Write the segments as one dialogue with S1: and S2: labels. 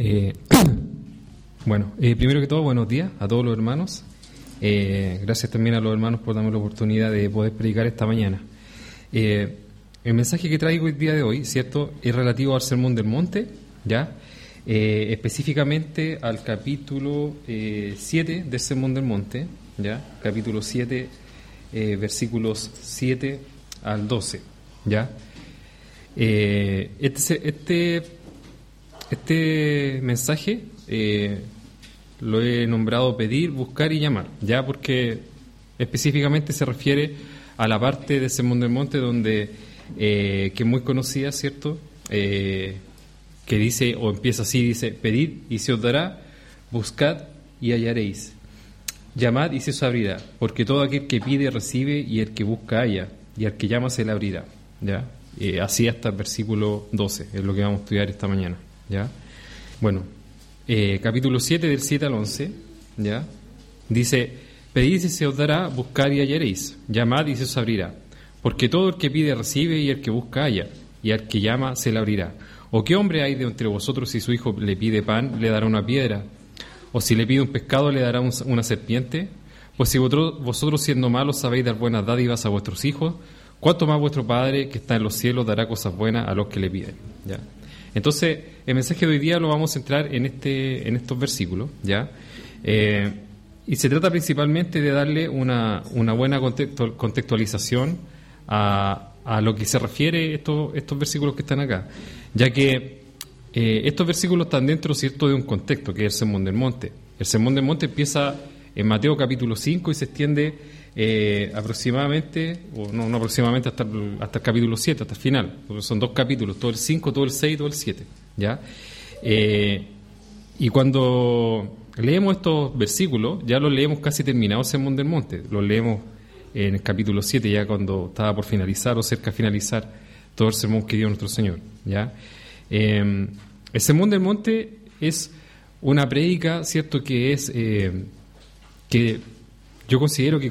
S1: Eh, bueno, eh, primero que todo, buenos días a todos los hermanos. Eh, gracias también a los hermanos por darme la oportunidad de poder predicar esta mañana. el mensaje que traigo el día de hoy, ¿cierto?, es relativo al Sermón del Monte, ¿ya? específicamente al capítulo 7 del Sermón del Monte, ¿ya? Capítulo 7, versículos 7 al 12, ¿ya? este, este este mensaje eh, lo he nombrado pedir, buscar y llamar, ya porque específicamente se refiere a la parte de Sermón del Monte donde eh, que es muy conocida, ¿cierto? Eh, que dice o empieza así, dice, pedid y se os dará, buscad y hallaréis, llamad y se os abrirá, porque todo aquel que pide recibe y el que busca halla y al que llama se le abrirá, ya. así hasta el versículo 12 es lo que vamos a estudiar esta mañana. ¿Ya? Bueno, eh, capítulo 7 del 7 al 11, ¿ya? Dice, pedid y se os dará, buscad y hallaréis, llamad y se os abrirá, porque todo el que pide recibe y el que busca halla, y al que llama se le abrirá. ¿O qué hombre hay de entre vosotros si su hijo le pide pan, le dará una piedra? ¿O si le pide un pescado, le dará una serpiente? Pues si vosotros, vosotros siendo malos sabéis dar buenas dádivas a vuestros hijos, ¿cuánto más vuestro Padre que está en los cielos dará cosas buenas a los que le piden? ¿Ya? Entonces, el mensaje de hoy día lo vamos a centrar en, este, en estos versículos, ¿ya? Eh, y se trata principalmente de darle una, una buena contextualización a, a, lo que se refiere estos, estos versículos que están acá, ya que eh, estos versículos están dentro, ¿cierto?, de un contexto, que es el Sermón del Monte. El Sermón del Monte empieza en Mateo capítulo 5 y se extiende eh, aproximadamente, o no, no aproximadamente hasta el, hasta el capítulo 7, hasta el final, porque son dos capítulos, todo el 5, todo el 6 y todo el 7. ¿ya? Eh, y cuando leemos estos versículos, ya los leemos casi terminados el Sermón del Monte, los leemos en el capítulo 7, ya cuando estaba por finalizar o cerca de finalizar todo el sermón que dio nuestro Señor. ¿ya? Eh, el Sermón del Monte es una prédica, ¿cierto?, que es que yo considero que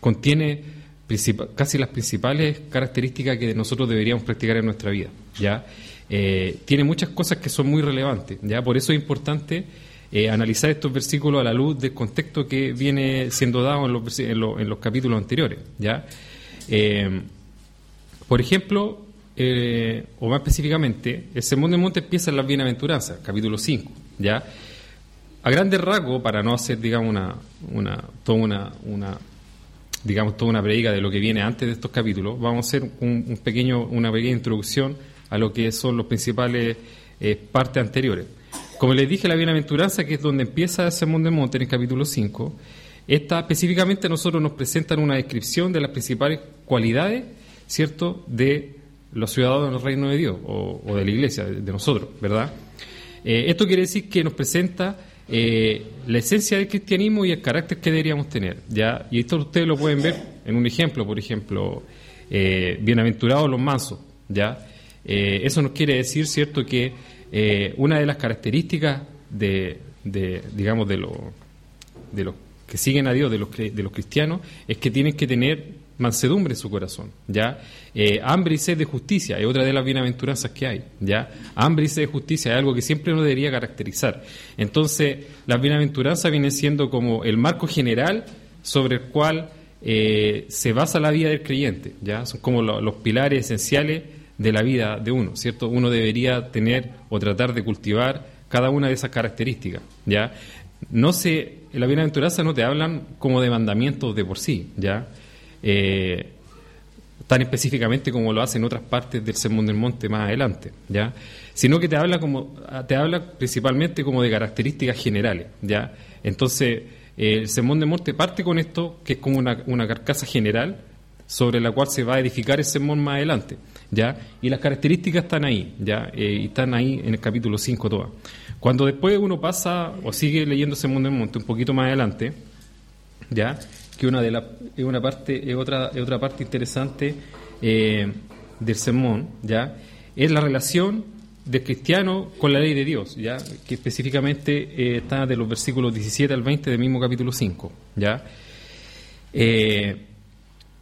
S1: contiene casi las principales características que nosotros deberíamos practicar en nuestra vida. ¿ya? Eh, tiene muchas cosas que son muy relevantes. ¿ya? Por eso es importante eh, analizar estos versículos a la luz del contexto que viene siendo dado en los, en los, capítulos anteriores. ¿ya? Eh, por ejemplo, o más específicamente, el Sermón de Monte empieza en las Bienaventuranzas, capítulo 5. ¿ya? A grandes rasgos, para no hacer, digamos, una, toda una, una digamos, toda una predica de lo que viene antes de estos capítulos, vamos a hacer un, pequeño, una pequeña introducción a lo que son los principales eh, partes anteriores. Como les dije, la bienaventuranza, que es donde empieza el Sermón del Monte en el capítulo 5, esta específicamente nosotros nos presentan una descripción de las principales cualidades, ¿cierto?, de los ciudadanos del reino de Dios o, de la iglesia, de, nosotros, ¿verdad? Eh, esto quiere decir que nos presenta eh, la esencia del cristianismo y el carácter que deberíamos tener. ¿ya? Y esto ustedes lo pueden ver en un ejemplo, por ejemplo, eh, bienaventurados los mansos. ¿ya? Eh, eso nos quiere decir, ¿cierto?, que una de las características de, digamos, de, de los que siguen a Dios, de los, de los cristianos, es que tienen que tener mansedumbre en su corazón, ¿ya? Eh, hambre y sed de justicia es otra de las bienaventuranzas que hay, ¿ya? Hambre y sed de justicia es algo que siempre uno debería caracterizar. Entonces, las bienaventuranzas vienen siendo como el marco general sobre el cual eh, se basa la vida del creyente, ¿ya? Son como los pilares esenciales de la vida de uno, ¿cierto? Uno debería tener o tratar de cultivar cada una de esas características, ¿ya? No se, en la bienaventuranza no te hablan como de mandamientos de por sí, ¿ya? Eh, tan específicamente como lo hacen otras partes del Sermón del Monte más adelante, ¿ya? Sino que te habla como te habla principalmente como de características generales, ¿ya? Entonces, eh, el Sermón del Monte parte con esto, que es como una, una carcasa general sobre la cual se va a edificar el sermón más adelante, ¿ya? Y las características están ahí, ¿ya? Eh, están ahí en el capítulo 5 todas. Cuando después uno pasa o sigue leyendo Sermón del Monte un poquito más adelante, ¿ya? Que una de la, es una parte, es otra, es otra parte interesante eh, del sermón, ¿ya? Es la relación del cristiano con la ley de Dios, ¿ya? Que específicamente eh, está de los versículos 17 al 20 del mismo capítulo 5, ¿ya? Eh,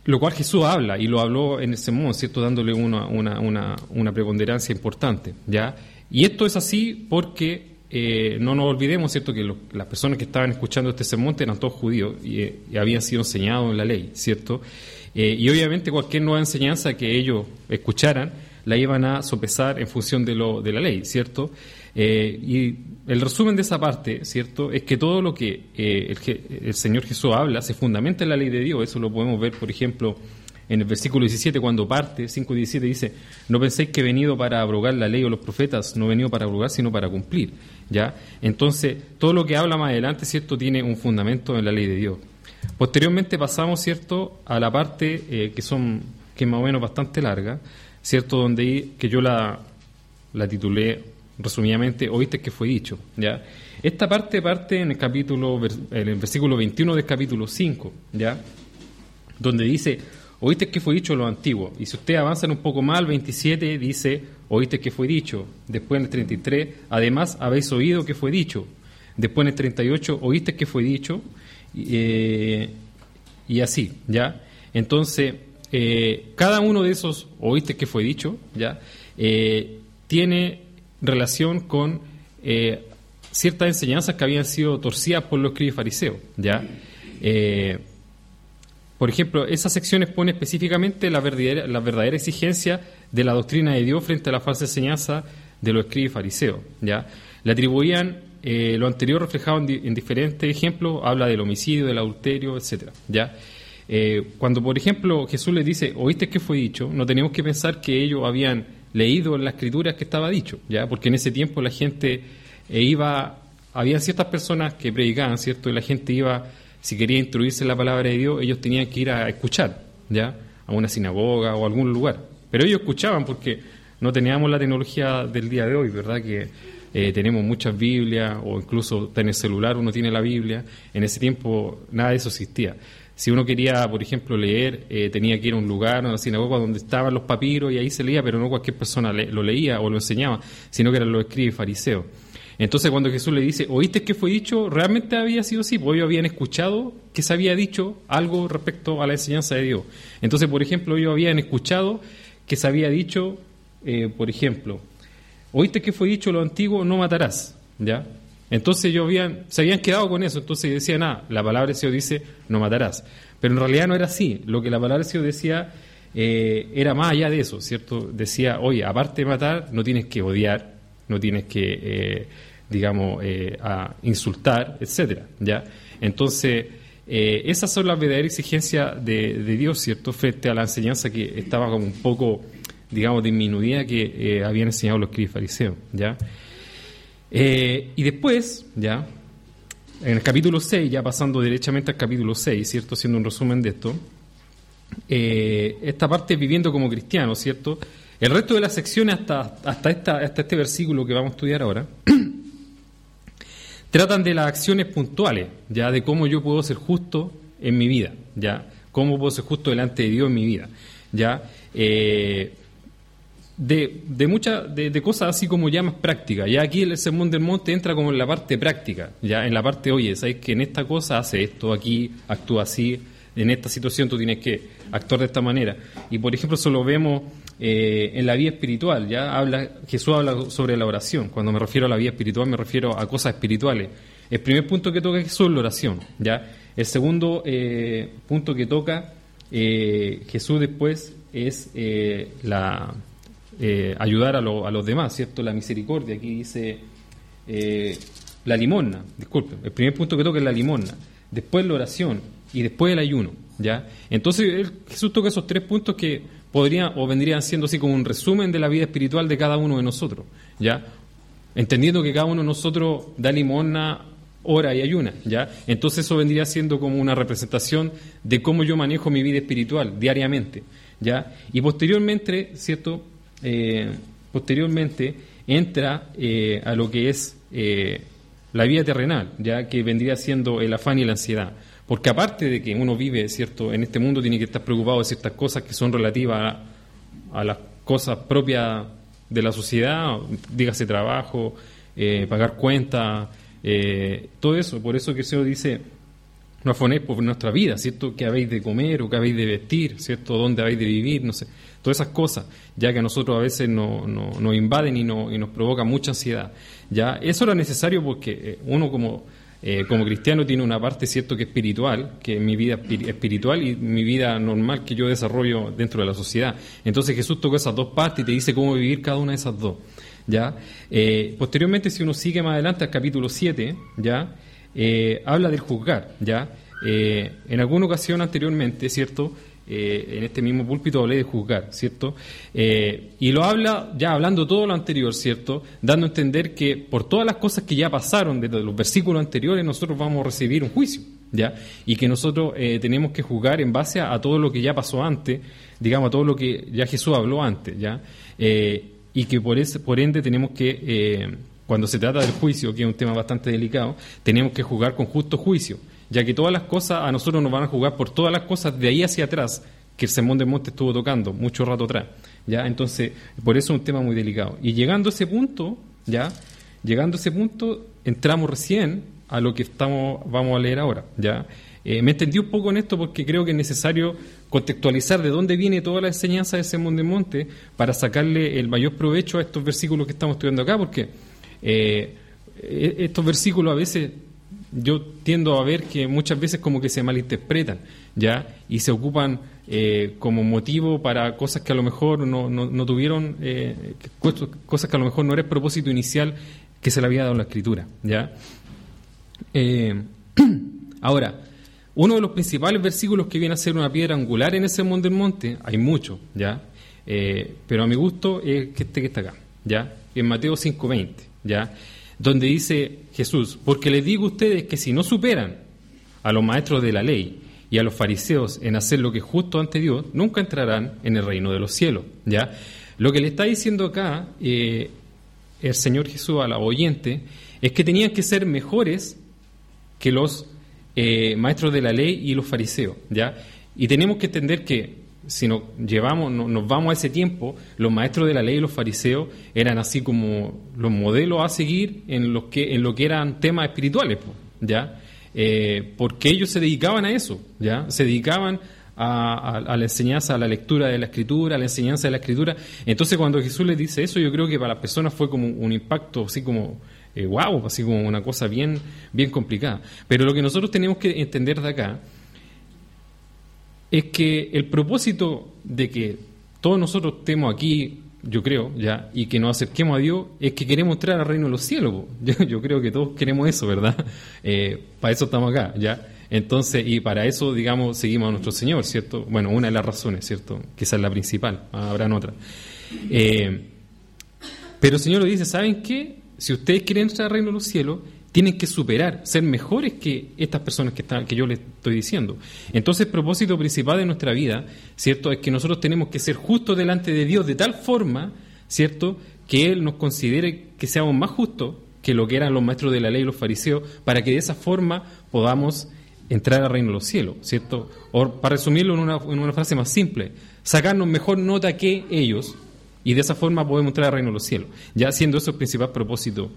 S1: lo cual Jesús habla y lo habló en el sermón, ¿cierto? Dándole una, una, una, una preponderancia importante, ¿ya? Y esto es así porque eh, no nos olvidemos, ¿cierto?, que las personas que estaban escuchando este sermón eran todos judíos y, habían sido enseñados en la ley, ¿cierto? y obviamente cualquier nueva enseñanza que ellos escucharan la iban a sopesar en función de, lo, de la ley, ¿cierto? y el resumen de esa parte, ¿cierto?, es que todo lo que el, el Señor Jesús habla se fundamenta en la ley de Dios. Eso lo podemos ver, por ejemplo, en el versículo 17, cuando parte, 5.17 dice, no penséis que he venido para abrogar la ley o los profetas, no he venido para abrogar, sino para cumplir. ¿ya? Entonces, todo lo que habla más adelante, ¿cierto?, tiene un fundamento en la ley de Dios. Posteriormente pasamos, ¿cierto?, a la parte eh, que son que es más o menos bastante larga, ¿cierto?, donde que yo la, la titulé resumidamente, oíste que fue dicho, ¿ya? Esta parte parte en el capítulo, en el versículo 21 del capítulo 5, ¿ya? Donde dice, Oíste que fue dicho lo antiguo. Y si usted avanza un poco más, el 27 dice, oíste que fue dicho. Después en el 33, además habéis oído que fue dicho. Después en el 38, oíste que fue dicho. Eh, y así, ¿ya? Entonces, eh, cada uno de esos oíste que fue dicho, ¿ya? Eh, tiene relación con ciertas enseñanzas que habían sido torcidas por los escribas fariseos, ¿ya? Por ejemplo, esa sección expone específicamente la verdadera, exigencia de la doctrina de Dios frente a la falsa enseñanza de los escribas y fariseos. ¿ya? Le atribuían eh, lo anterior reflejado en, diferentes ejemplos, habla del homicidio, del adulterio, etcétera. ¿ya? Eh, cuando, por ejemplo, Jesús les dice, oíste que fue dicho, no tenemos que pensar que ellos habían leído en las escrituras que estaba dicho, ¿ya? porque en ese tiempo la gente eh, iba, había ciertas personas que predicaban, ¿cierto? Y la gente iba si quería instruirse en la palabra de Dios, ellos tenían que ir a escuchar, ¿ya? A una sinagoga o a algún lugar. Pero ellos escuchaban porque no teníamos la tecnología del día de hoy, ¿verdad? Que eh, tenemos muchas Biblias o incluso en el celular uno tiene la Biblia. En ese tiempo nada de eso existía. Si uno quería, por ejemplo, leer, eh, tenía que ir a un lugar, a una sinagoga donde estaban los papiros y ahí se leía, pero no cualquier persona lo leía o lo enseñaba, sino que eran los escribas fariseos. Entonces cuando Jesús le dice, ¿oíste que fue dicho? Realmente había sido así, porque ellos habían escuchado que se había dicho algo respecto a la enseñanza de Dios. Entonces, por ejemplo, ellos habían escuchado que se había dicho, eh, por ejemplo, ¿oíste que fue dicho lo antiguo? No matarás, ¿ya? Entonces ellos habían, se habían quedado con eso, entonces decían, ah, la palabra de Dios dice, no matarás. Pero en realidad no era así, lo que la palabra de Dios decía eh, era más allá de eso, ¿cierto? Decía, oye, aparte de matar, no tienes que odiar, no tienes que... Eh, digamos, eh, a insultar, etcétera, ¿ya? Entonces, eh, esas son las verdaderas exigencias de, Dios, ¿cierto?, frente a la enseñanza que estaba como un poco, digamos, disminuida que eh, habían enseñado los fariseos, ¿ya? y después, ¿ya?, en el capítulo 6, ya pasando derechamente al capítulo 6, ¿cierto?, haciendo un resumen de esto, esta parte viviendo como cristiano, ¿cierto?, el resto de las secciones hasta, hasta, esta, hasta este versículo que vamos a estudiar ahora, tratan de las acciones puntuales, ya de cómo yo puedo ser justo en mi vida, ya cómo puedo ser justo delante de Dios en mi vida, ya eh, de, de muchas de, cosas así como ya más prácticas. Ya aquí el sermón del monte entra como en la parte práctica, ya en la parte, oye, sabes que en esta cosa hace esto, aquí actúa así, en esta situación tú tienes que actuar de esta manera. Y por ejemplo, eso lo vemos eh, en la vida espiritual, ya habla, Jesús habla sobre la oración. Cuando me refiero a la vida espiritual, me refiero a cosas espirituales. El primer punto que toca Jesús es la oración, ya. El segundo eh, punto que toca eh, Jesús después es ayudar a, los demás, ¿cierto? La misericordia. Aquí dice la limosna, disculpe. El primer punto que toca es la limosna. Después la oración y después el ayuno, ¿ya? Entonces Jesús toca esos tres puntos que podrían o vendrían siendo así como un resumen de la vida espiritual de cada uno de nosotros, ¿ya? Entendiendo que cada uno de nosotros da limosna, ora y ayuna, ¿ya? Entonces eso vendría siendo como una representación de cómo yo manejo mi vida espiritual diariamente, ¿ya? Y posteriormente, ¿cierto? Eh, posteriormente entra eh, a lo que es eh, la vida terrenal, ya que vendría siendo el afán y la ansiedad. Porque aparte de que uno vive, ¿cierto?, en este mundo tiene que estar preocupado de ciertas cosas que son relativas a, las cosas propias de la sociedad, dígase trabajo, eh, pagar cuentas, eh, todo eso. Por eso que se dice, no afanéis por nuestra vida, ¿cierto? ¿Qué habéis de comer o qué habéis de vestir, ¿cierto? ¿Dónde habéis de vivir? No sé. Todas esas cosas, ya que a nosotros a veces nos invaden y, y nos provoca mucha ansiedad. ¿ya? Eso era necesario porque eh, uno como, eh, como cristiano tiene una parte, ¿cierto?, que es espiritual, que es mi vida espiritual y mi vida normal que yo desarrollo dentro de la sociedad. Entonces Jesús tocó esas dos partes y te dice cómo vivir cada una de esas dos. ¿ya? Eh, posteriormente, si uno sigue más adelante al capítulo 7, ¿ya? Eh, habla del juzgar, ¿ya? En alguna ocasión anteriormente, ¿cierto? Eh, en este mismo púlpito hablé de juzgar, ¿cierto? y lo habla ya hablando todo lo anterior, ¿cierto? Dando a entender que por todas las cosas que ya pasaron desde los versículos anteriores, nosotros vamos a recibir un juicio, ¿ya? Y que nosotros tenemos que juzgar en base a, todo lo que ya pasó antes, digamos, a todo lo que ya Jesús habló antes, ¿ya? y que por, ese, por ende tenemos que cuando se trata del juicio, que es un tema bastante delicado, tenemos que jugar con justo juicio, ya que todas las cosas a nosotros nos van a jugar por todas las cosas de ahí hacia atrás que el Sermón de Monte estuvo tocando mucho rato atrás. ¿ya? Entonces, por eso es un tema muy delicado. Y llegando a ese punto, ya, llegando a ese punto, entramos recién a lo que estamos, vamos a leer ahora. ¿ya? Eh, me entendí un poco en esto porque creo que es necesario contextualizar de dónde viene toda la enseñanza de Sermón de Monte para sacarle el mayor provecho a estos versículos que estamos estudiando acá, porque eh, e-, estos versículos a veces yo tiendo a ver que muchas veces como que se malinterpretan, ¿ya? Y se ocupan eh, como motivo para cosas que a lo mejor no, no, tuvieron, eh, cosas que a lo mejor no era el propósito inicial que se le había dado la escritura, ¿ya? ahora, uno de los principales versículos que viene a ser una piedra angular en ese monte del monte, hay muchos, ¿ya? pero a mi gusto es este que está acá, ¿ya? En Mateo 5.20. ¿ya? Donde dice Jesús, porque les digo a ustedes que si no superan a los maestros de la ley y a los fariseos en hacer lo que es justo ante Dios, nunca entrarán en el reino de los cielos, ¿ya? Lo que le está diciendo acá eh, el Señor Jesús a la oyente es que tenían que ser mejores que los eh, maestros de la ley y los fariseos, ¿ya? Y tenemos que entender que si nos llevamos, nos vamos a ese tiempo, los maestros de la ley y los fariseos eran así como los modelos a seguir en, los que, en lo que eran temas espirituales, ¿ya? Eh, porque ellos se dedicaban a eso, ¿ya? Se dedicaban a, la enseñanza, a la lectura de la escritura, a la enseñanza de la escritura. Entonces cuando Jesús les dice eso, yo creo que para las personas fue como un impacto así como, wow, eh, así como una cosa bien, bien complicada. Pero lo que nosotros tenemos que entender de acá es que el propósito de que todos nosotros estemos aquí, yo creo, ya, y que nos acerquemos a Dios, es que queremos entrar al reino de los cielos. Yo, creo que todos queremos eso, ¿verdad? Eh, para eso estamos acá, ¿ya? Entonces, y para eso, digamos, seguimos a nuestro Señor, ¿cierto? Bueno, una de las razones, ¿cierto? Quizás la principal, habrán otras. Eh, pero el Señor lo dice, ¿saben qué? Si ustedes quieren entrar al reino de los cielos, tienen que superar, ser mejores que estas personas que, están, que yo les estoy diciendo. Entonces, el propósito principal de nuestra vida, ¿cierto?, es que nosotros tenemos que ser justos delante de Dios de tal forma, ¿cierto?, que Él nos considere que seamos más justos que lo que eran los maestros de la ley y los fariseos, para que de esa forma podamos entrar al reino de los cielos, ¿cierto? O para resumirlo en una, en una frase más simple, sacarnos mejor nota que ellos, y de esa forma podemos entrar al reino de los cielos, ya siendo eso el principal propósito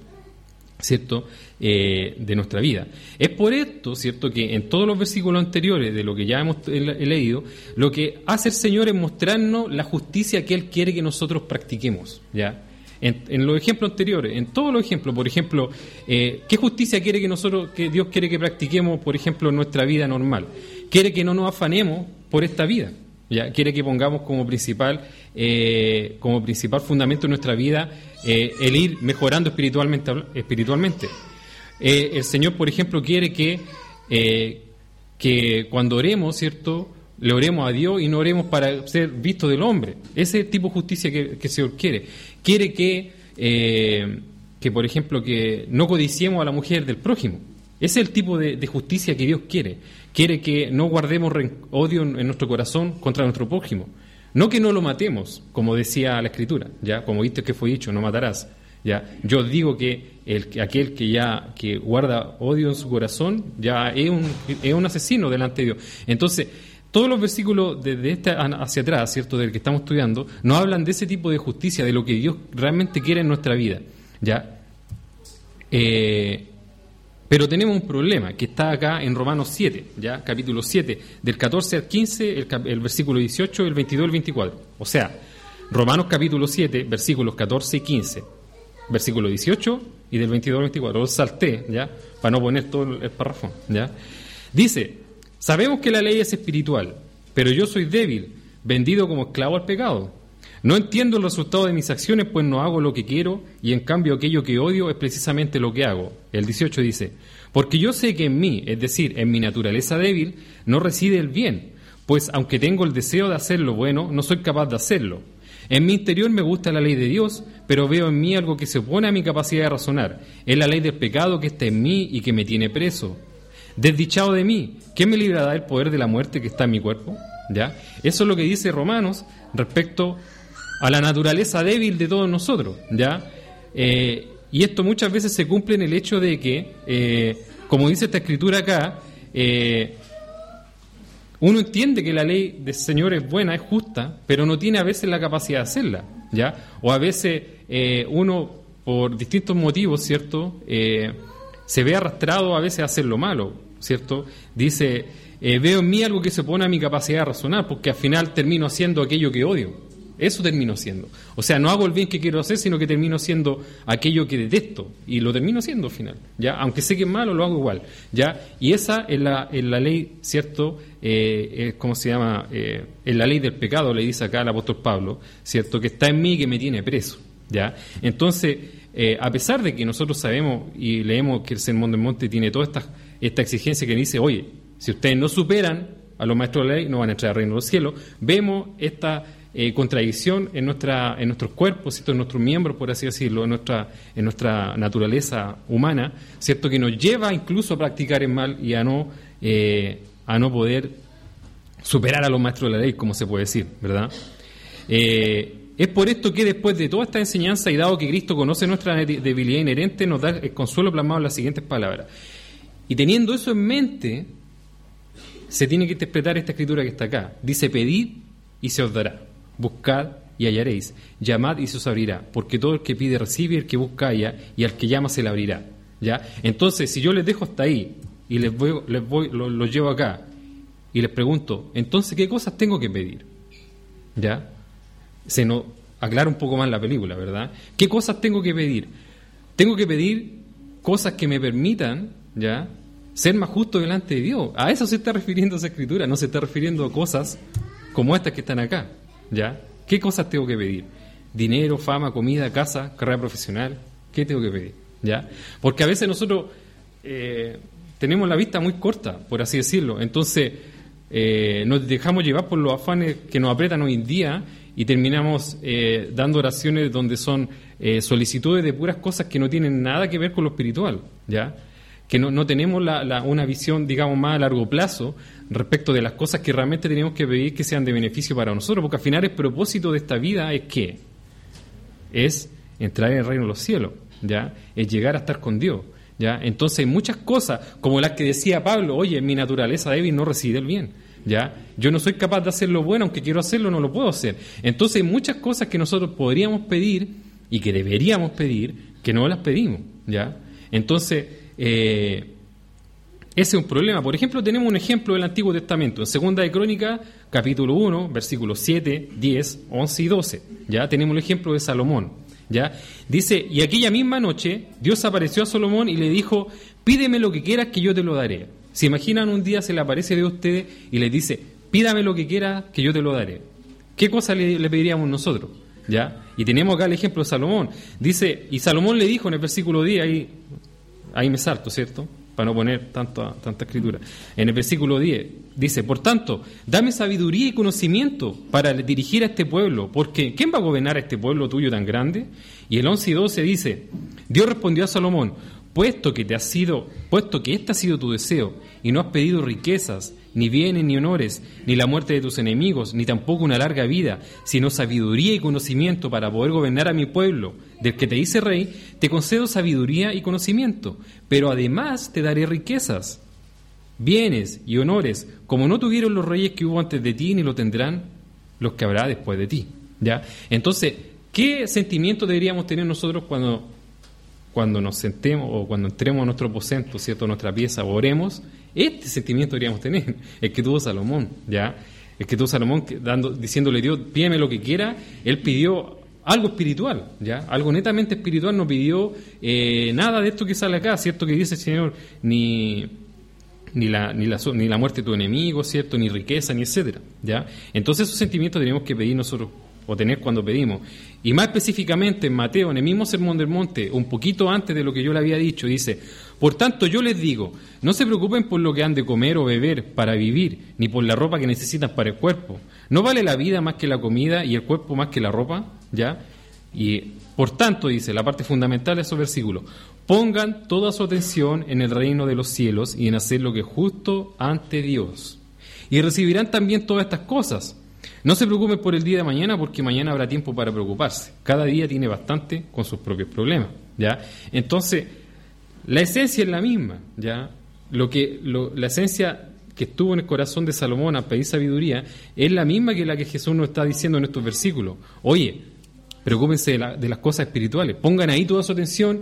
S1: ¿cierto?, eh, de nuestra vida. Es por esto, ¿cierto?, que en todos los versículos anteriores de lo que ya hemos leído, lo que hace el Señor es mostrarnos la justicia que Él quiere que nosotros practiquemos, ¿ya? En, los ejemplos anteriores, en todos los ejemplos, por ejemplo, eh, ¿qué justicia quiere que nosotros, que Dios quiere que practiquemos, por ejemplo, en nuestra vida normal? Quiere que no nos afanemos por esta vida, ¿ya? Quiere que pongamos como principal, eh, como principal fundamento de nuestra vida eh, el ir mejorando espiritualmente. espiritualmente. Eh, el Señor, por ejemplo, quiere que, eh, que cuando oremos, ¿cierto? Le oremos a Dios y no oremos para ser vistos del hombre. Ese es el tipo de justicia que, el Señor quiere. Quiere que, que, por ejemplo, que no codiciemos a la mujer del prójimo. Ese es el tipo de, de justicia que Dios quiere. Quiere que no guardemos odio en nuestro corazón contra nuestro prójimo. No que no lo matemos, como decía la Escritura, ya, como viste que fue dicho, no matarás. Ya, yo digo que el, aquel que ya que guarda odio en su corazón ya es un, es un asesino delante de Dios. Entonces, todos los versículos desde este hacia atrás, cierto, del que estamos estudiando, nos hablan de ese tipo de justicia, de lo que Dios realmente quiere en nuestra vida. Ya, eh, Pero tenemos un problema que está acá en Romanos 7, ya capítulo 7, del 14 al 15, el, el versículo 18, el 22 y el 24. O sea, Romanos capítulo 7, versículos 14 y 15, versículo 18 y del 22 al 24. Lo salté, ¿ya? Para no poner todo el párrafo, ¿ya? Dice, sabemos que la ley es espiritual, pero yo soy débil, vendido como esclavo al pecado. No entiendo el resultado de mis acciones, pues no hago lo que quiero, y en cambio aquello que odio es precisamente lo que hago. El 18 dice, porque yo sé que en mí, es decir, en mi naturaleza débil, no reside el bien, pues aunque tengo el deseo de hacer lo bueno, no soy capaz de hacerlo. En mi interior me gusta la ley de Dios, pero veo en mí algo que se opone a mi capacidad de razonar. Es la ley del pecado que está en mí y que me tiene preso. Desdichado de mí, ¿qué me librará del poder de la muerte que está en mi cuerpo? ¿Ya? Eso es lo que dice Romanos respecto a la naturaleza débil de todos nosotros, ¿ya? Eh, y esto muchas veces se cumple en el hecho de que, eh, como dice esta escritura acá, eh, uno entiende que la ley del Señor es buena, es justa, pero no tiene a veces la capacidad de hacerla, ¿ya? O a veces uno, por distintos motivos, ¿cierto?, se ve arrastrado a veces a hacer lo malo, ¿cierto? Dice, veo en mí algo que se pone a mi capacidad de razonar, porque al final termino haciendo aquello que odio. Eso termino siendo. O sea, no hago el bien que quiero hacer, sino que termino siendo aquello que detesto. Y lo termino siendo al final. ¿ya? Aunque sé que es malo, lo hago igual. ¿ya? Y esa es la, la ley, ¿cierto? Eh, ¿Cómo se llama? Eh, es la ley del pecado, le dice acá el apóstol Pablo, ¿cierto? Que está en mí y que me tiene preso. ¿ya? Entonces, eh, a pesar de que nosotros sabemos y leemos que el Sermón del Monte tiene toda esta, esta exigencia que dice, oye, si ustedes no superan a los maestros de la ley, no van a entrar al reino de los cielos, vemos esta eh, contradicción en, nuestra, en nuestros cuerpos, en nuestros miembros, por así decirlo, en nuestra, en nuestra naturaleza humana, ¿cierto? que nos lleva incluso a practicar el mal y a no, eh, a no poder superar a los maestros de la ley, como se puede decir, ¿verdad? Eh, es por esto que después de toda esta enseñanza y dado que Cristo conoce nuestra debilidad inherente, nos da el consuelo plasmado en las siguientes palabras. Y teniendo eso en mente, se tiene que interpretar esta escritura que está acá. Dice, pedid y se os dará buscad y hallaréis, llamad y se os abrirá, porque todo el que pide recibe, el que busca halla, y al que llama se le abrirá. ¿Ya? Entonces, si yo les dejo hasta ahí y les voy, les voy, los llevo acá y les pregunto, entonces, ¿qué cosas tengo que pedir? ¿Ya? Se nos aclara un poco más la película, ¿verdad? ¿Qué cosas tengo que pedir? Tengo que pedir cosas que me permitan, ¿ya? Ser más justo delante de Dios. A eso se está refiriendo esa escritura, no se está refiriendo a cosas como estas que están acá. ¿Ya? ¿Qué cosas tengo que pedir? Dinero, fama, comida, casa, carrera profesional. ¿Qué tengo que pedir? ¿Ya? Porque a veces nosotros eh, tenemos la vista muy corta, por así decirlo. Entonces, eh, nos dejamos llevar por los afanes que nos apretan hoy en día y terminamos eh, dando oraciones donde son solicitudes de puras cosas que no tienen nada que ver con lo espiritual, ¿ya? Que no, no tenemos la, una visión, digamos, más a largo plazo respecto de las cosas que realmente tenemos que pedir que sean de beneficio para nosotros, porque al final el propósito de esta vida es que es entrar en el reino de los cielos, ¿ya? Es llegar a estar con Dios, ¿ya? Entonces hay muchas cosas, como las que decía Pablo, oye, mi naturaleza débil no reside el bien, ¿ya? Yo no soy capaz de hacer lo bueno, aunque quiero hacerlo, no lo puedo hacer. Entonces hay muchas cosas que nosotros podríamos pedir y que deberíamos pedir, que no las pedimos, ¿ya? Entonces, eh, ese es un problema. Por ejemplo, tenemos un ejemplo del Antiguo Testamento. En Segunda de Crónica, capítulo 1, versículos 7, 10, 11 y 12. Ya tenemos el ejemplo de Salomón. ¿ya? Dice, y aquella misma noche Dios apareció a Salomón y le dijo, pídeme lo que quieras que yo te lo daré. ¿Se imaginan un día se le aparece Dios a ustedes y le dice, pídame lo que quieras que yo te lo daré? ¿Qué cosa le, le pediríamos nosotros? ¿Ya? Y tenemos acá el ejemplo de Salomón. Dice, y Salomón le dijo en el versículo 10, ahí, ahí me salto, ¿cierto? para no poner tanta, tanta escritura. En el versículo 10 dice, por tanto, dame sabiduría y conocimiento para dirigir a este pueblo, porque ¿quién va a gobernar a este pueblo tuyo tan grande? Y el 11 y 12 dice, Dios respondió a Salomón, puesto que te ha sido, puesto que este ha sido tu deseo, y no has pedido riquezas, ni bienes ni honores, ni la muerte de tus enemigos, ni tampoco una larga vida, sino sabiduría y conocimiento para poder gobernar a mi pueblo, del que te hice rey, te concedo sabiduría y conocimiento, pero además te daré riquezas, bienes y honores, como no tuvieron los reyes que hubo antes de ti, ni lo tendrán los que habrá después de ti. ¿Ya? Entonces, ¿qué sentimiento deberíamos tener nosotros cuando cuando nos sentemos o cuando entremos a nuestro aposento, ¿cierto? A nuestra pieza, oremos, este sentimiento deberíamos tener, el que tuvo Salomón, ¿ya? El que tuvo Salomón dando, diciéndole Dios, pídeme lo que quiera, él pidió algo espiritual, ¿ya? Algo netamente espiritual, no pidió eh, nada de esto que sale acá, ¿cierto? Que dice el Señor, ni, ni, la, ni, la, ni la muerte de tu enemigo, ¿cierto? Ni riqueza, ni etcétera, ¿ya? Entonces esos sentimientos tenemos que pedir nosotros o tener cuando pedimos. Y más específicamente en Mateo, en el mismo Sermón del Monte, un poquito antes de lo que yo le había dicho, dice, por tanto yo les digo, no se preocupen por lo que han de comer o beber para vivir, ni por la ropa que necesitan para el cuerpo. ¿No vale la vida más que la comida y el cuerpo más que la ropa? ¿Ya? Y por tanto, dice la parte fundamental de esos versículos, pongan toda su atención en el reino de los cielos y en hacer lo que es justo ante Dios. Y recibirán también todas estas cosas. No se preocupen por el día de mañana porque mañana habrá tiempo para preocuparse. Cada día tiene bastante con sus propios problemas, ¿ya? Entonces, la esencia es la misma, ¿ya? Lo que la esencia que estuvo en el corazón de Salomón a pedir sabiduría es la misma que la que Jesús nos está diciendo en estos versículos. Oye, preocúpense de, de las cosas espirituales, pongan ahí toda su atención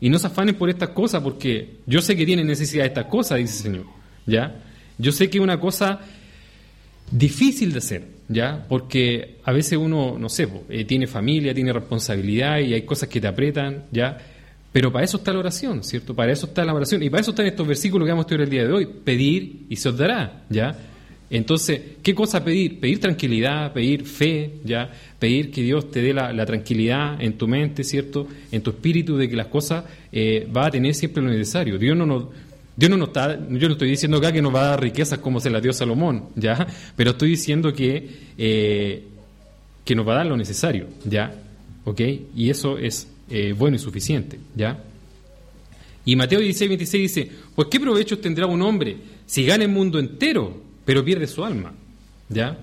S1: y no se afanen por estas cosas porque yo sé que tienen necesidad de estas cosas, dice el Señor, ¿ya? Yo sé que es una cosa difícil de hacer, ¿ya? Porque a veces uno, no sé, eh, tiene familia, tiene responsabilidad y hay cosas que te apretan, ¿ya? Pero para eso está la oración, ¿cierto? Para eso está la oración. Y para eso están estos versículos que vamos a estudiar el día de hoy. Pedir y se os dará, ¿ya? Entonces, ¿qué cosa pedir? Pedir tranquilidad, pedir fe, ¿ya? Pedir que Dios te dé la, tranquilidad en tu mente, ¿cierto? En tu espíritu de que las cosas eh, va a tener siempre lo necesario. Dios no nos Dios no está, yo no estoy diciendo acá que nos va a dar riquezas como se las dio Salomón, ¿ya? Pero estoy diciendo que, eh, que nos va a dar lo necesario, ¿ya? ¿Ok? Y eso es eh, bueno y suficiente, ¿ya? Y Mateo 16, 26 dice, pues ¿qué provecho tendrá un hombre si gana el mundo entero, pero pierde su alma? ¿Ya?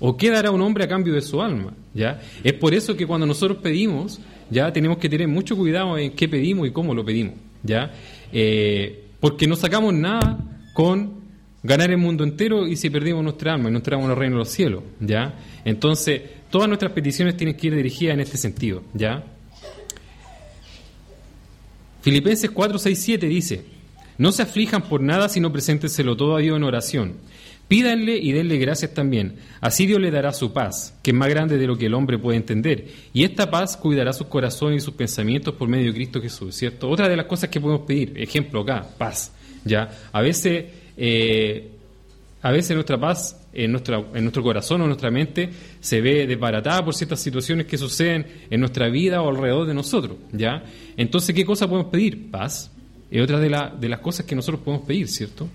S1: ¿O qué dará un hombre a cambio de su alma? ¿Ya? Es por eso que cuando nosotros pedimos, ya tenemos que tener mucho cuidado en qué pedimos y cómo lo pedimos, ¿ya? Eh, porque no sacamos nada con ganar el mundo entero y si perdimos nuestra alma y no entramos en el reino de los cielos, ¿ya? Entonces, todas nuestras peticiones tienen que ir dirigidas en este sentido, ¿ya? Filipenses 4, 6, 7 dice, no se aflijan por nada, sino preséntenselo todo a Dios en oración. Pídanle y denle gracias también. Así Dios le dará su paz, que es más grande de lo que el hombre puede entender. Y esta paz cuidará sus corazones y sus pensamientos por medio de Cristo Jesús, ¿cierto? Otra de las cosas que podemos pedir, ejemplo acá, paz, ¿ya? A veces, eh, a veces nuestra paz en, en nuestro corazón o en nuestra mente se ve desbaratada por ciertas situaciones que suceden en nuestra vida o alrededor de nosotros, ¿ya? Entonces, ¿qué cosa podemos pedir? Paz. Es otra de, la, de las cosas que nosotros podemos pedir, ¿cierto?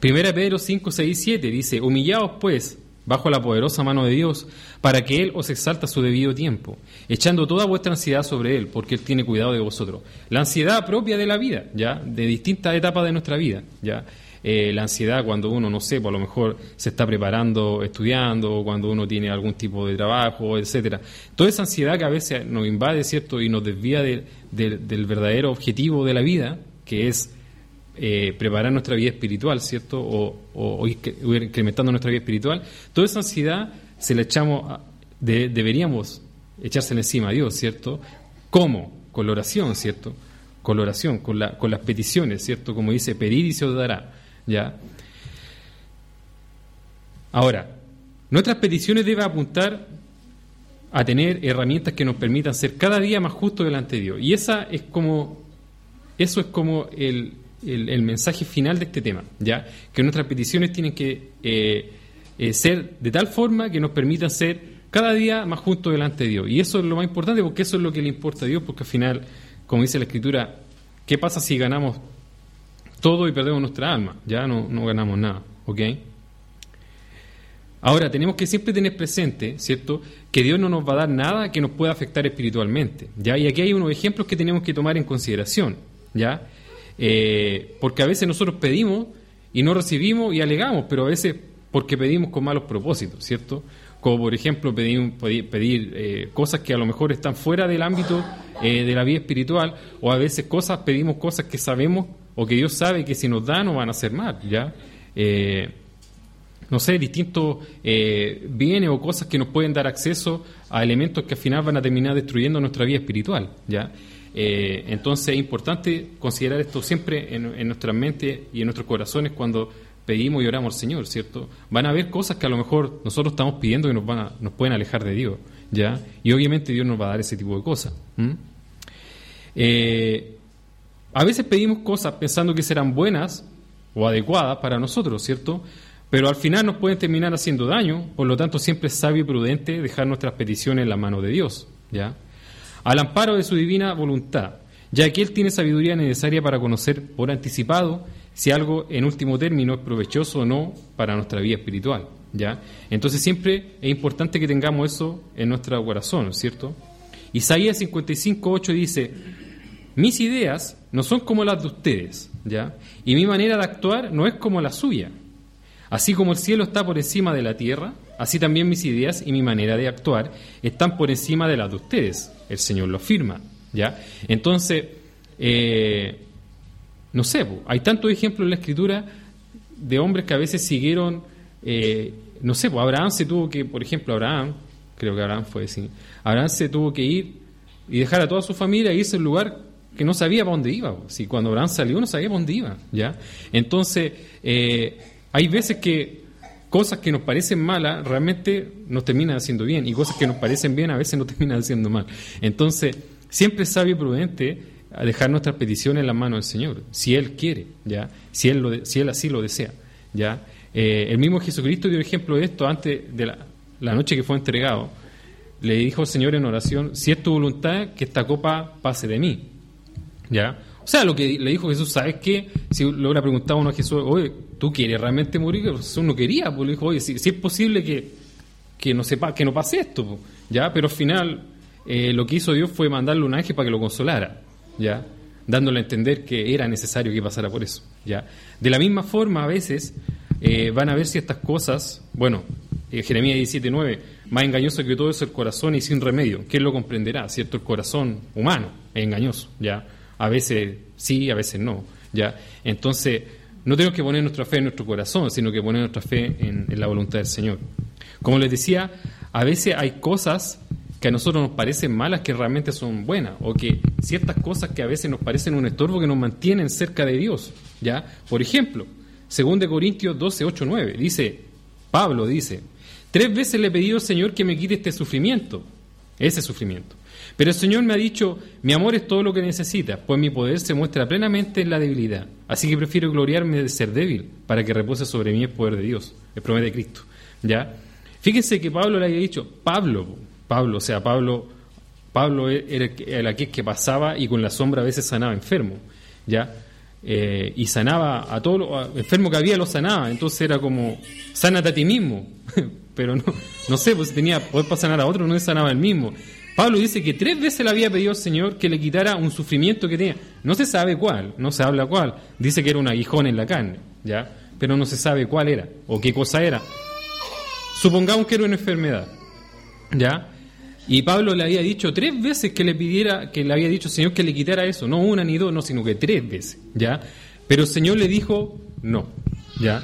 S1: Primera Pedro 5, 6 y 7 dice, humillaos pues bajo la poderosa mano de Dios, para que Él os exalta a su debido tiempo, echando toda vuestra ansiedad sobre Él, porque Él tiene cuidado de vosotros. La ansiedad propia de la vida, ya, de distintas etapas de nuestra vida, ya. Eh, la ansiedad cuando uno, no sé, pues, lo mejor se está preparando, estudiando, cuando uno tiene algún tipo de trabajo, etcétera. Toda esa ansiedad que a veces nos invade, ¿cierto? Y nos desvía del verdadero objetivo de la vida, que es eh, preparar nuestra vida espiritual, ¿cierto? O, incrementando nuestra vida espiritual. Toda esa ansiedad se la echamos, deberíamos echársela encima a Dios, ¿cierto? ¿Cómo? Con la oración, ¿cierto? Con la oración, con las peticiones, ¿cierto? Como dice, pedir y se os dará, ¿ya? Ahora, nuestras peticiones deben apuntar a tener herramientas que nos permitan ser cada día más justos delante de Dios. Y esa es como, eso es como el, el, mensaje final de este tema, ya que nuestras peticiones tienen que eh, eh, ser de tal forma que nos permitan ser cada día más juntos delante de Dios. Y eso es lo más importante porque eso es lo que le importa a Dios, porque al final, como dice la Escritura, ¿qué pasa si ganamos todo y perdemos nuestra alma? Ya no, no ganamos nada, ¿ok? Ahora, tenemos que siempre tener presente, ¿cierto?, que Dios no nos va a dar nada que nos pueda afectar espiritualmente, ¿ya? Y aquí hay unos ejemplos que tenemos que tomar en consideración, ¿ya? Eh, porque a veces nosotros pedimos y no recibimos y alegamos, pero a veces porque pedimos con malos propósitos, ¿cierto? Como por ejemplo pedir, eh, cosas que a lo mejor están fuera del ámbito eh, de la vida espiritual, o a veces cosas pedimos cosas que sabemos o que Dios sabe que si nos da nos van a hacer mal, ¿ya? no sé, distintos bienes o cosas que nos pueden dar acceso a elementos que al final van a terminar destruyendo nuestra vida espiritual, ¿ya? Eh, entonces es importante considerar esto siempre en, nuestras mentes y en nuestros corazones cuando pedimos y oramos al Señor, ¿cierto? Van a haber cosas que a lo mejor nosotros estamos pidiendo que nos, van a, nos pueden alejar de Dios, ¿ya? Y obviamente Dios nos va a dar ese tipo de cosas. Eh, a veces pedimos cosas pensando que serán buenas o adecuadas para nosotros, ¿cierto? Pero al final nos pueden terminar haciendo daño, por lo tanto siempre es sabio y prudente dejar nuestras peticiones en la mano de Dios, ¿ya? Al amparo de su divina voluntad, ya que Él tiene sabiduría necesaria para conocer por anticipado si algo en último término es provechoso o no para nuestra vida espiritual, ¿ya? Entonces siempre es importante que tengamos eso en nuestro corazón, ¿cierto? Isaías 55.8 dice, mis ideas no son como las de ustedes, ¿ya? Y mi manera de actuar no es como la suya. Así como el cielo está por encima de la tierra, así también mis ideas y mi manera de actuar están por encima de las de ustedes. El Señor lo afirma, ¿ya? Entonces, eh, no sé, hay tantos ejemplos en la Escritura de hombres que a veces siguieron, eh, no sé, Abraham se tuvo que, por ejemplo, Abraham, creo que Abraham fue así, Abraham se tuvo que ir y dejar a toda su familia e irse al lugar que no sabía para dónde iba. Si cuando Abraham salió no sabía para dónde iba, ¿ya? Entonces, eh, hay veces que cosas que nos parecen malas realmente nos terminan haciendo bien y cosas que nos parecen bien a veces nos terminan haciendo mal. Entonces, siempre es sabio y prudente dejar nuestras peticiones en las manos del Señor, si Él quiere, ¿ya? Si Él, lo si él así lo desea, ¿ya? Eh, el mismo Jesucristo dio ejemplo de esto antes de la, la noche que fue entregado. Le dijo al Señor en oración, si es tu voluntad, que esta copa pase de mí. ¿Ya? O sea, lo que le dijo Jesús, ¿sabes qué? Si le hubiera preguntado uno a Jesús, oye, ¿tú quieres realmente morir? Jesús no quería, pues le dijo, oye, si, es posible que, que, no sepa, que no pase esto, ¿ya? Pero al final eh, lo que hizo Dios fue mandarle un ángel para que lo consolara, ¿ya? Dándole a entender que era necesario que pasara por eso, ¿ya? De la misma forma, a veces eh, van a ver ciertas cosas, bueno, eh, Jeremías 17.9, más engañoso que todo es el corazón y sin remedio. ¿Quién lo comprenderá? ¿Cierto? El corazón humano es engañoso, ¿ya? a veces sí, a veces no. ¿ya? Entonces, no tenemos que poner nuestra fe en nuestro corazón, sino que poner nuestra fe en, la voluntad del Señor. Como les decía, a veces hay cosas que a nosotros nos parecen malas que realmente son buenas, o que ciertas cosas que a veces nos parecen un estorbo que nos mantienen cerca de Dios. ¿ya? Por ejemplo, 2 Corintios 12, 8, 9, dice, Pablo dice, tres veces le he pedido al Señor que me quite este sufrimiento, ese sufrimiento. Pero el Señor me ha dicho, mi amor es todo lo que necesitas, pues mi poder se muestra plenamente en la debilidad. Así que prefiero gloriarme de ser débil, para que repose sobre mí el poder de Dios, el promete de Cristo. ¿Ya? Fíjense que Pablo le había dicho, Pablo, Pablo, o sea, Pablo, Pablo era el aquel que pasaba y con la sombra a veces sanaba enfermo, ¿ya? Eh, y sanaba a todos los enfermos que había, los sanaba. Entonces era como, sánate a ti mismo. Pero no, no sé, pues tenía poder para sanar a otro, no sanaba el mismo. Pablo dice que tres veces le había pedido al Señor que le quitara un sufrimiento que tenía. No se sabe cuál, no se habla cuál. Dice que era un aguijón en la carne, ¿ya? Pero no se sabe cuál era o qué cosa era. Supongamos que era una enfermedad, ¿ya? Y Pablo le había dicho tres veces que le pidiera, que le había dicho al Señor que le quitara eso, no una ni dos, no, sino que tres veces, ¿ya? Pero el Señor le dijo no, ¿ya?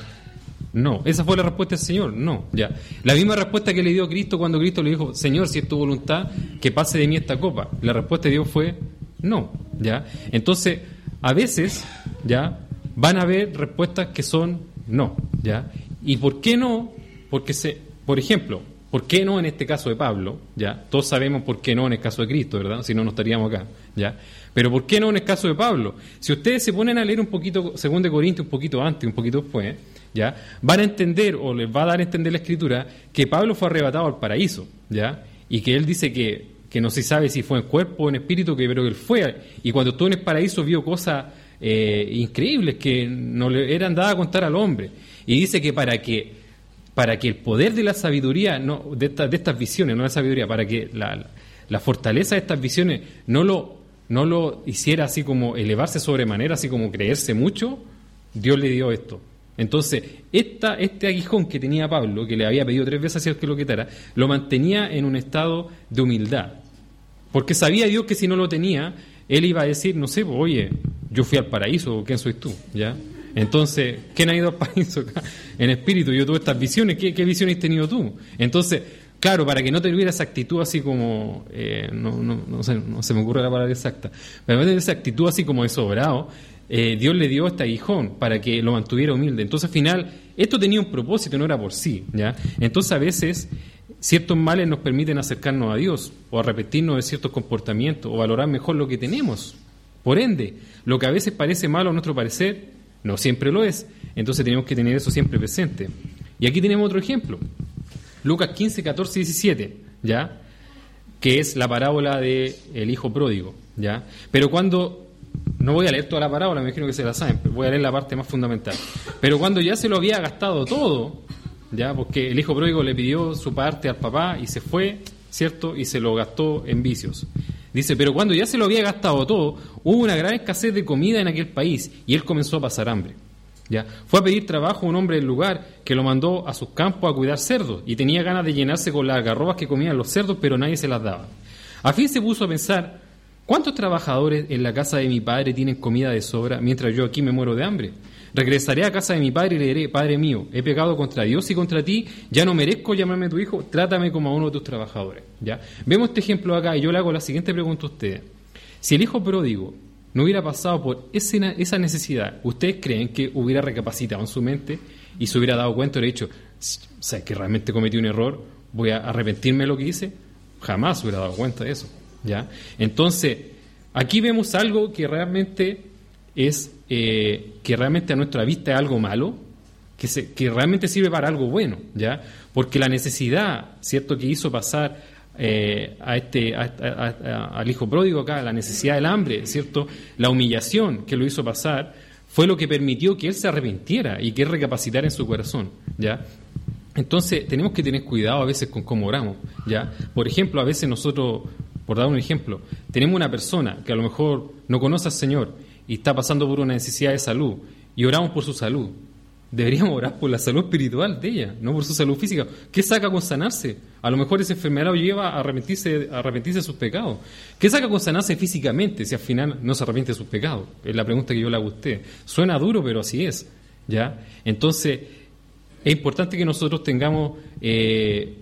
S1: No, esa fue la respuesta del Señor, no, ya. La misma respuesta que le dio Cristo cuando Cristo le dijo, Señor, si es tu voluntad, que pase de mí esta copa. La respuesta de Dios fue, no, ya. Entonces, a veces, ya, van a haber respuestas que son no, ya. ¿Y por qué no? Porque se, por ejemplo, ¿por qué no en este caso de Pablo? Ya, todos sabemos por qué no en el caso de Cristo, ¿verdad? Si no, no estaríamos acá, ya. Pero ¿por qué no en el caso de Pablo? Si ustedes se ponen a leer un poquito, según de Corintios, un poquito antes, un poquito después, ¿ya? Van a entender o les va a dar a entender la escritura que Pablo fue arrebatado al paraíso, ¿ya? Y que él dice que, no se sabe si fue en cuerpo o en espíritu, que, pero que él fue. Y cuando estuvo en el paraíso vio cosas eh, increíbles que no le eran dadas a contar al hombre. Y dice que para que, para que el poder de la sabiduría, no, de, de estas visiones, no la sabiduría, para que la, la fortaleza de estas visiones no lo, no lo hiciera así como elevarse sobremanera, así como creerse mucho, Dios le dio esto, entonces, este aguijón que tenía Pablo, que le había pedido tres veces al que lo quitara, lo mantenía en un estado de humildad. Porque sabía Dios que si no lo tenía, él iba a decir, no sé, pues, oye, yo fui al paraíso, ¿quién soy tú? ¿Ya? Entonces, ¿quién ha ido al paraíso acá? En espíritu, yo tuve estas visiones, ¿qué, visiones has tenido tú? Entonces, claro, para que no te tuviera esa actitud así como, eh, no, no, no, sé, no se me ocurre la palabra exacta, pero esa actitud así como de sobrado, eh, Dios le dio este aguijón para que lo mantuviera humilde. Entonces, al final, esto tenía un propósito, no era por sí, ¿ya? Entonces, a veces, ciertos males nos permiten acercarnos a Dios, o arrepentirnos de ciertos comportamientos, o valorar mejor lo que tenemos. Por ende, lo que a veces parece malo a nuestro parecer, no siempre lo es. Entonces tenemos que tener eso siempre presente. Y aquí tenemos otro ejemplo. Lucas 15, 14 y 17, ¿ya? Que es la parábola del el hijo pródigo, ¿ya? Pero cuando no voy a leer toda la parábola, me imagino que se la saben, voy a leer la parte más fundamental. Pero cuando ya se lo había gastado todo, ya, porque el hijo pródigo le pidió su parte al papá y se fue, ¿cierto? Y se lo gastó en vicios. Dice, pero cuando ya se lo había gastado todo, hubo una gran escasez de comida en aquel país y él comenzó a pasar hambre. ¿Ya? Fue a pedir trabajo a un hombre del lugar que lo mandó a sus campos a cuidar cerdos y tenía ganas de llenarse con las garrobas que comían los cerdos, pero nadie se las daba. A fin se puso a pensar, ¿cuántos trabajadores en la casa de mi padre tienen comida de sobra mientras yo aquí me muero de hambre? Regresaré a casa de mi padre y le diré, Padre mío, he pecado contra Dios y contra ti, ya no merezco llamarme tu hijo, trátame como a uno de tus trabajadores. ¿Ya? Vemos este ejemplo acá y yo le hago la siguiente pregunta a ustedes. Si el hijo pródigo no hubiera pasado por esa necesidad, ¿ustedes creen que hubiera recapacitado en su mente y se hubiera dado cuenta y hubiera dicho, ¿sabes que realmente cometí un error? ¿Voy a arrepentirme de lo que hice? Jamás hubiera dado cuenta de eso. ¿Ya? Entonces, aquí vemos algo que realmente es eh, que realmente a nuestra vista es algo malo, que, se, que realmente sirve para algo bueno, ¿ya? Porque la necesidad, ¿cierto?, que hizo pasar eh, a este, al hijo pródigo acá, la necesidad del hambre, ¿cierto?, la humillación que lo hizo pasar, fue lo que permitió que él se arrepintiera y que él recapacitara en su corazón, ¿ya? Entonces, tenemos que tener cuidado a veces con cómo oramos, ¿ya? Por ejemplo, a veces nosotros, por dar un ejemplo, tenemos una persona que a lo mejor no conoce al Señor y está pasando por una necesidad de salud y oramos por su salud, deberíamos orar por la salud espiritual de ella, no por su salud física. ¿Qué saca con sanarse? A lo mejor esa enfermedad lo lleva a arrepentirse, a arrepentirse de sus pecados. ¿Qué saca con sanarse físicamente si al final no se arrepiente de sus pecados? Es la pregunta que yo le hago a usted. Suena duro, pero así es. ¿ya? Entonces, es importante que nosotros tengamos eh,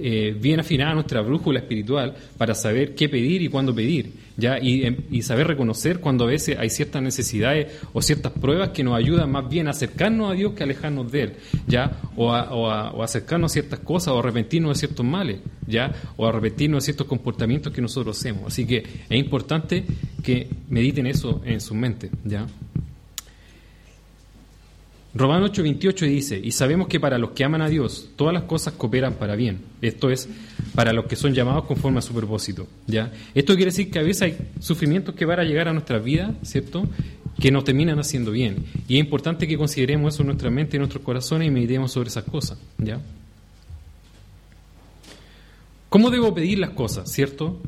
S1: eh, bien afinada nuestra brújula espiritual para saber qué pedir y cuándo pedir, ¿ya? Em, y, saber reconocer cuando a veces hay ciertas necesidades o ciertas pruebas que nos ayudan más bien a acercarnos a Dios que a alejarnos de Él, ¿ya? O a, acercarnos a ciertas cosas o arrepentirnos de ciertos males, ¿ya? O arrepentirnos de ciertos comportamientos que nosotros hacemos. Así que es importante que mediten eso en su mente, ¿ya? Romanos 8:28 dice, y sabemos que para los que aman a Dios, todas las cosas cooperan para bien. Esto es, para los que son llamados conforme a su propósito. ¿ya? Esto quiere decir que a veces hay sufrimientos que van a llegar a nuestra vida, ¿cierto? Que nos terminan haciendo bien. Y es importante que consideremos eso en nuestra mente y en nuestros corazones y meditemos sobre esas cosas. ¿ya? ¿Cómo debo pedir las cosas, cierto?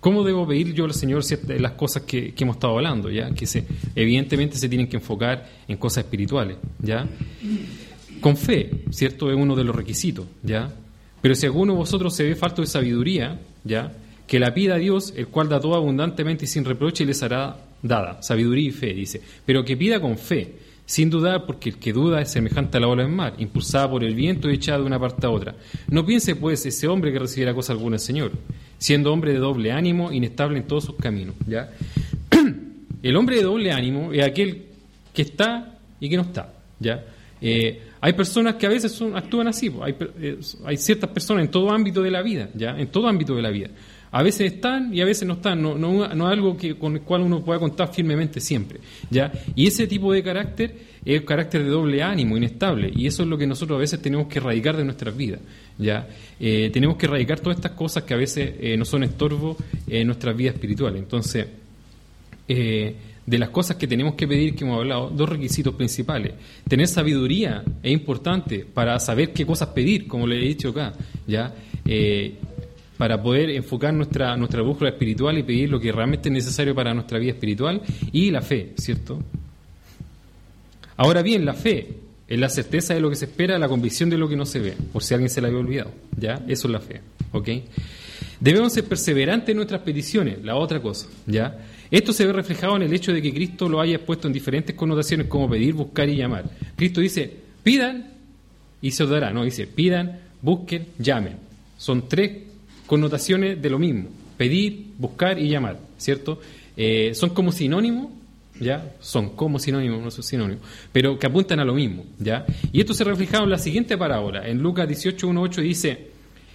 S1: ¿Cómo debo pedir yo al Señor las cosas que, hemos estado hablando? ¿ya? Que se, evidentemente se tienen que enfocar en cosas espirituales. ¿ya? Con fe, ¿cierto? Es uno de los requisitos. ¿ya? Pero si alguno de vosotros se ve falto de sabiduría, ¿ya? que la pida a Dios, el cual da todo abundantemente y sin reproche, y les hará dada. Sabiduría y fe, dice. Pero que pida con fe sin dudar, porque el que duda es semejante a la ola del mar, impulsada por el viento y echada de una parte a otra. No piense, pues, ese hombre que recibiera cosa alguna Señor, siendo hombre de doble ánimo, inestable en todos sus caminos. ¿ya? El hombre de doble ánimo es aquel que está y que no está. ¿ya? Eh, hay personas que a veces actúan así, hay, eh, hay ciertas personas en todo ámbito de la vida, ¿ya? en todo ámbito de la vida. A veces están y a veces no están, no, no, no algo que, con el cual uno pueda contar firmemente siempre. ¿ya? Y ese tipo de carácter es carácter de doble ánimo, inestable, y eso es lo que nosotros a veces tenemos que erradicar de nuestras vidas. ¿ya? Eh, tenemos que erradicar todas estas cosas que a veces eh, no son estorbo en nuestras vidas espirituales. Entonces, eh, de las cosas que tenemos que pedir, que hemos hablado, dos requisitos principales. Tener sabiduría es importante para saber qué cosas pedir, como le he dicho acá. ¿ya? Para poder enfocar nuestra, nuestra búsqueda espiritual y pedir lo que realmente es necesario para nuestra vida espiritual y la fe, ¿cierto? Ahora bien, la fe es la certeza de lo que se espera, la convicción de lo que no se ve, por si alguien se la había olvidado, ¿ya? Eso es la fe, ¿ok? Debemos ser perseverantes en nuestras peticiones, la otra cosa, ¿ya? Esto se ve reflejado en el hecho de que Cristo lo haya puesto en diferentes connotaciones como pedir, buscar y llamar. Cristo dice, pidan y se os dará, no, dice, pidan, busquen, llamen. Son tres connotaciones de lo mismo, pedir, buscar y llamar, ¿cierto? Eh, son como sinónimos, ¿ya? Son como sinónimos, no son sinónimos, pero que apuntan a lo mismo, ¿ya? Y esto se reflejado en la siguiente parábola, en Lucas 18, 1, 8 dice,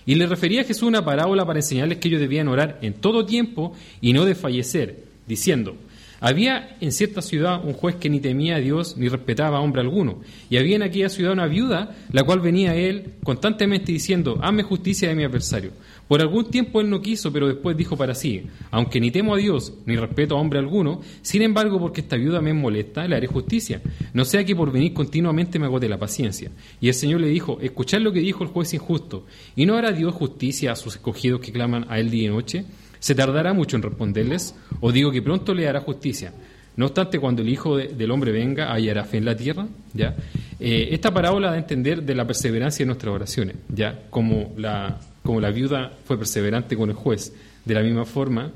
S1: y le refería a Jesús una parábola para enseñarles que ellos debían orar en todo tiempo y no desfallecer, diciendo, había en cierta ciudad un juez que ni temía a Dios ni respetaba a hombre alguno, y había en aquella ciudad una viuda, la cual venía a él constantemente diciendo, hazme justicia de mi adversario. Por algún tiempo él no quiso, pero después dijo para sí, aunque ni temo a Dios ni respeto a hombre alguno, sin embargo, porque esta viuda me molesta, le haré justicia, no sea que por venir continuamente me agote la paciencia. Y el Señor le dijo, escuchad lo que dijo el juez injusto, ¿y no hará Dios justicia a sus escogidos que claman a él día y noche? ¿Se tardará mucho en responderles? ¿O digo que pronto le hará justicia? No obstante, cuando el Hijo del Hombre venga, hallará fe en la tierra. ¿ya? Eh, esta parábola da a entender de la perseverancia de nuestras oraciones, ¿ya? Como, la, como la viuda fue perseverante con el juez. De la misma forma,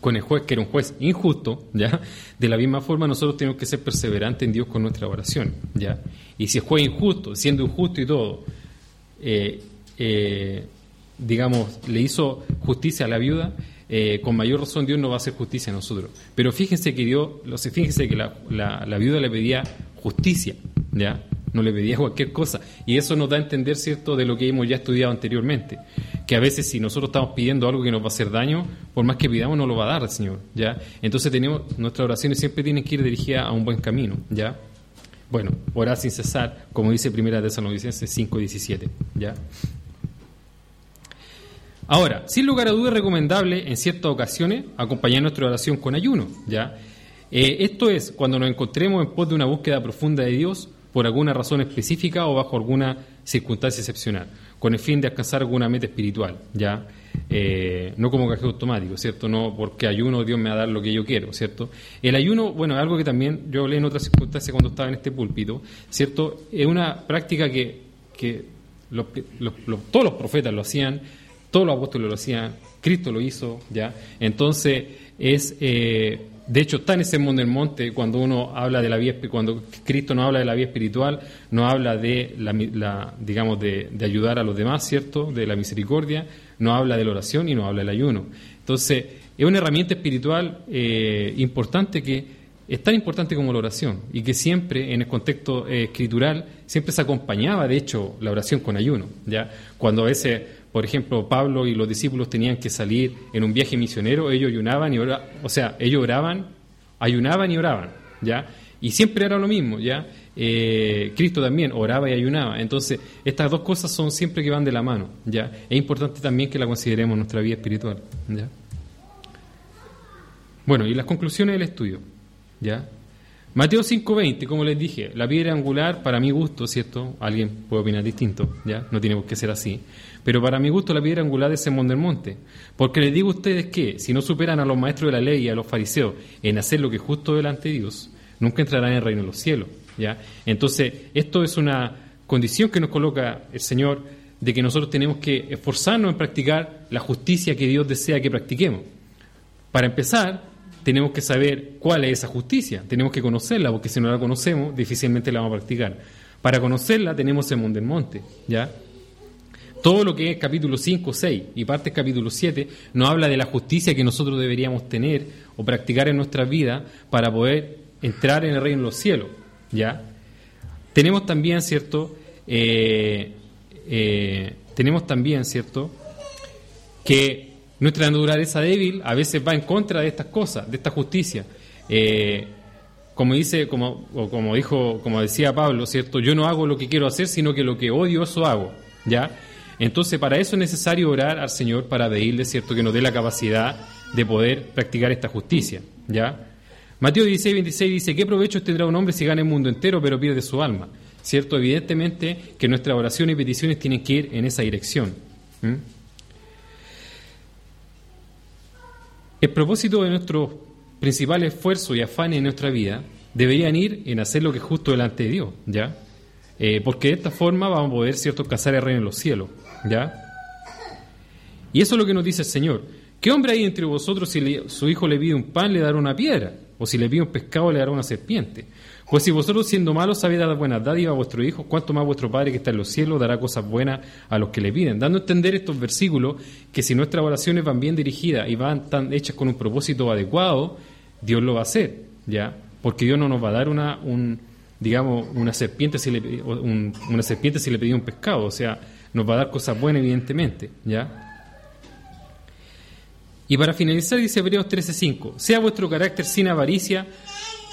S1: con el juez, que era un juez injusto, ¿ya? De la misma forma, nosotros tenemos que ser perseverantes en Dios con nuestra oración, ¿ya? Y si el juez injusto, siendo injusto y todo, eh, eh, digamos, le hizo justicia a la viuda, eh, con mayor razón Dios no va a hacer justicia a nosotros. Pero fíjense que Dios, fíjense que la, la, viuda le pedía justicia, ¿ya? No le pedía cualquier cosa. Y eso nos da a entender, ¿cierto?, de lo que hemos ya estudiado anteriormente. Que a veces si nosotros estamos pidiendo algo que nos va a hacer daño, por más que pidamos, no lo va a dar el Señor, ¿ya? Entonces tenemos, nuestras oraciones siempre tienen que ir dirigidas a un buen camino, ¿ya? Bueno, orar sin cesar, como dice Primera Tesalonicenses 5.17, ¿ya? Ahora, sin lugar a dudas recomendable en ciertas ocasiones acompañar nuestra oración con ayuno, ¿ya? Eh, esto es cuando nos encontremos en pos de una búsqueda profunda de Dios por alguna razón específica o bajo alguna circunstancia excepcional, con el fin de alcanzar alguna meta espiritual, ¿ya? Eh, no como cajero automático, ¿cierto? No porque ayuno Dios me va a dar lo que yo quiero, ¿cierto? El ayuno, bueno, algo que también yo hablé en otras circunstancias cuando estaba en este púlpito, ¿cierto? Es una práctica que, que todos los profetas lo hacían, todos los apóstoles lo hacían, Cristo lo hizo, ¿ya? Entonces, es, eh, de hecho, está en ese mundo del monte cuando uno habla de la vida, cuando Cristo no habla de la vida espiritual, no habla de, la, digamos, de, ayudar a los demás, ¿cierto? De la misericordia, no habla de la oración y no habla del ayuno. Entonces, es una herramienta espiritual eh, importante que es tan importante como la oración y que siempre en el contexto eh, escritural siempre se acompañaba de hecho la oración con ayuno ya cuando a veces por ejemplo, Pablo y los discípulos tenían que salir en un viaje misionero, ellos ayunaban y oraban, o sea, ellos oraban, ayunaban y oraban, ¿ya? Y siempre era lo mismo, ¿ya? Eh, Cristo también oraba y ayunaba. Entonces, estas dos cosas son siempre que van de la mano, ¿ya? Es importante también que la consideremos nuestra vida espiritual, ¿ya? Bueno, y las conclusiones del estudio, ¿ya? Mateo 5.20, como les dije, la piedra angular, para mi gusto, ¿cierto? Alguien puede opinar distinto, ¿ya? No tiene por qué ser así. Pero para mi gusto la piedra angular es monte del monte. Porque les digo a ustedes que, si no superan a los maestros de la ley y a los fariseos en hacer lo que es justo delante de Dios, nunca entrarán en el reino de los cielos, ¿ya? Entonces, esto es una condición que nos coloca el Señor de que nosotros tenemos que esforzarnos en practicar la justicia que Dios desea que practiquemos. Para empezar, tenemos que saber cuál es esa justicia, tenemos que conocerla, porque si no la conocemos, difícilmente la vamos a practicar. Para conocerla tenemos el monte del monte, ¿ya? Todo lo que es capítulo 5, 6 y parte del capítulo 7 nos habla de la justicia que nosotros deberíamos tener o practicar en nuestra vida para poder entrar en el reino de los cielos, ¿ya? Tenemos también, ¿cierto? Eh, eh, tenemos también, ¿cierto? Que nuestra naturaleza débil a veces va en contra de estas cosas, de esta justicia. Eh, como dice, como, como dijo, como decía Pablo, ¿cierto? Yo no hago lo que quiero hacer, sino que lo que odio, eso hago, ¿ya? Entonces, para eso es necesario orar al Señor para pedirle, ¿cierto?, que nos dé la capacidad de poder practicar esta justicia, ¿ya? Mateo 16, 26 dice, ¿qué provecho tendrá un hombre si gana el mundo entero pero pierde su alma? ¿Cierto? Evidentemente que nuestras oraciones y peticiones tienen que ir en esa dirección. El propósito de nuestro principal esfuerzo y afán en nuestra vida deberían ir en hacer lo que es justo delante de Dios, ¿ya? Eh, porque de esta forma vamos a poder, ¿cierto?, cazar el reino en los cielos, ¿ya? Y eso es lo que nos dice el Señor, ¿Qué hombre hay entre vosotros si su hijo le pide un pan, le dará una piedra? ¿O si le pide un pescado, le dará una serpiente? Pues si vosotros siendo malos sabéis dar buenas dádivas a vuestros hijos, ¿cuánto más vuestro Padre que está en los cielos dará cosas buenas a los que le piden? Dando a entender estos versículos que si nuestras oraciones van bien dirigidas y van tan hechas con un propósito adecuado, Dios lo va a hacer, ¿ya? Porque Dios no nos va a dar una, un, digamos, una serpiente si le, un- una serpiente si le pedía un pescado, o sea, nos va a dar cosas buenas evidentemente, ¿ya? Y para finalizar dice Hebreos 13:5, sea vuestro carácter sin avaricia,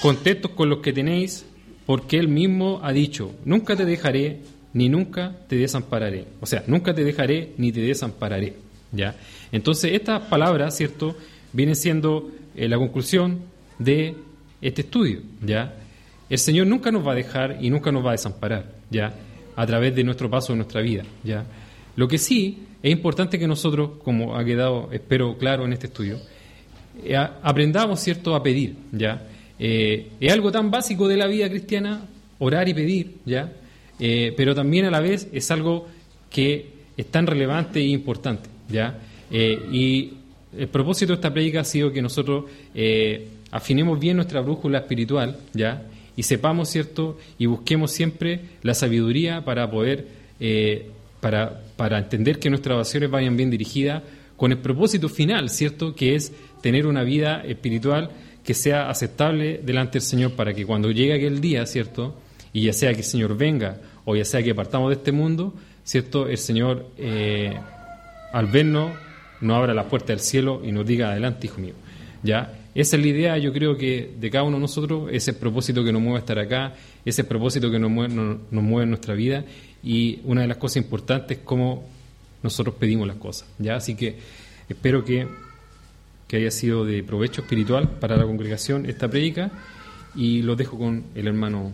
S1: contentos con los que tenéis, porque Él mismo ha dicho, nunca te dejaré ni nunca te desampararé. O sea, nunca te dejaré ni te desampararé. ¿ya? Entonces, estas palabras, ¿cierto?, vienen siendo eh, la conclusión de este estudio. ¿ya? El Señor nunca nos va a dejar y nunca nos va a desamparar, ¿ya? a través de nuestro paso en nuestra vida. ¿ya? Lo que sí es importante que nosotros, como ha quedado, espero claro en este estudio, eh, aprendamos cierto a pedir ya Eh, es algo tan básico de la vida cristiana orar y pedir ya Eh, pero también a la vez es algo que es tan relevante e importante ya Eh, y el propósito de esta prédica ha sido que nosotros afinemos bien nuestra brújula espiritual ya y sepamos cierto y busquemos siempre la sabiduría para poder para, para entender que nuestras oraciones vayan bien dirigidas con el propósito final, ¿cierto? Que es tener una vida espiritual que sea aceptable delante del Señor para que cuando llegue aquel día, ¿cierto? Y ya sea que el Señor venga o ya sea que partamos de este mundo, ¿cierto? El Señor, eh, al vernos, nos abra la puerta del cielo y nos diga, adelante, hijo mío. ¿Ya? Esa es la idea, yo creo que de cada uno de nosotros, ese propósito que nos mueve a estar acá, ese propósito que nos mueve, nos, nos mueve en nuestra vida y una de las cosas importantes es cómo nosotros pedimos las cosas. ¿ya? Así que espero que, que haya sido de provecho espiritual para la congregación esta prédica y los dejo con el hermano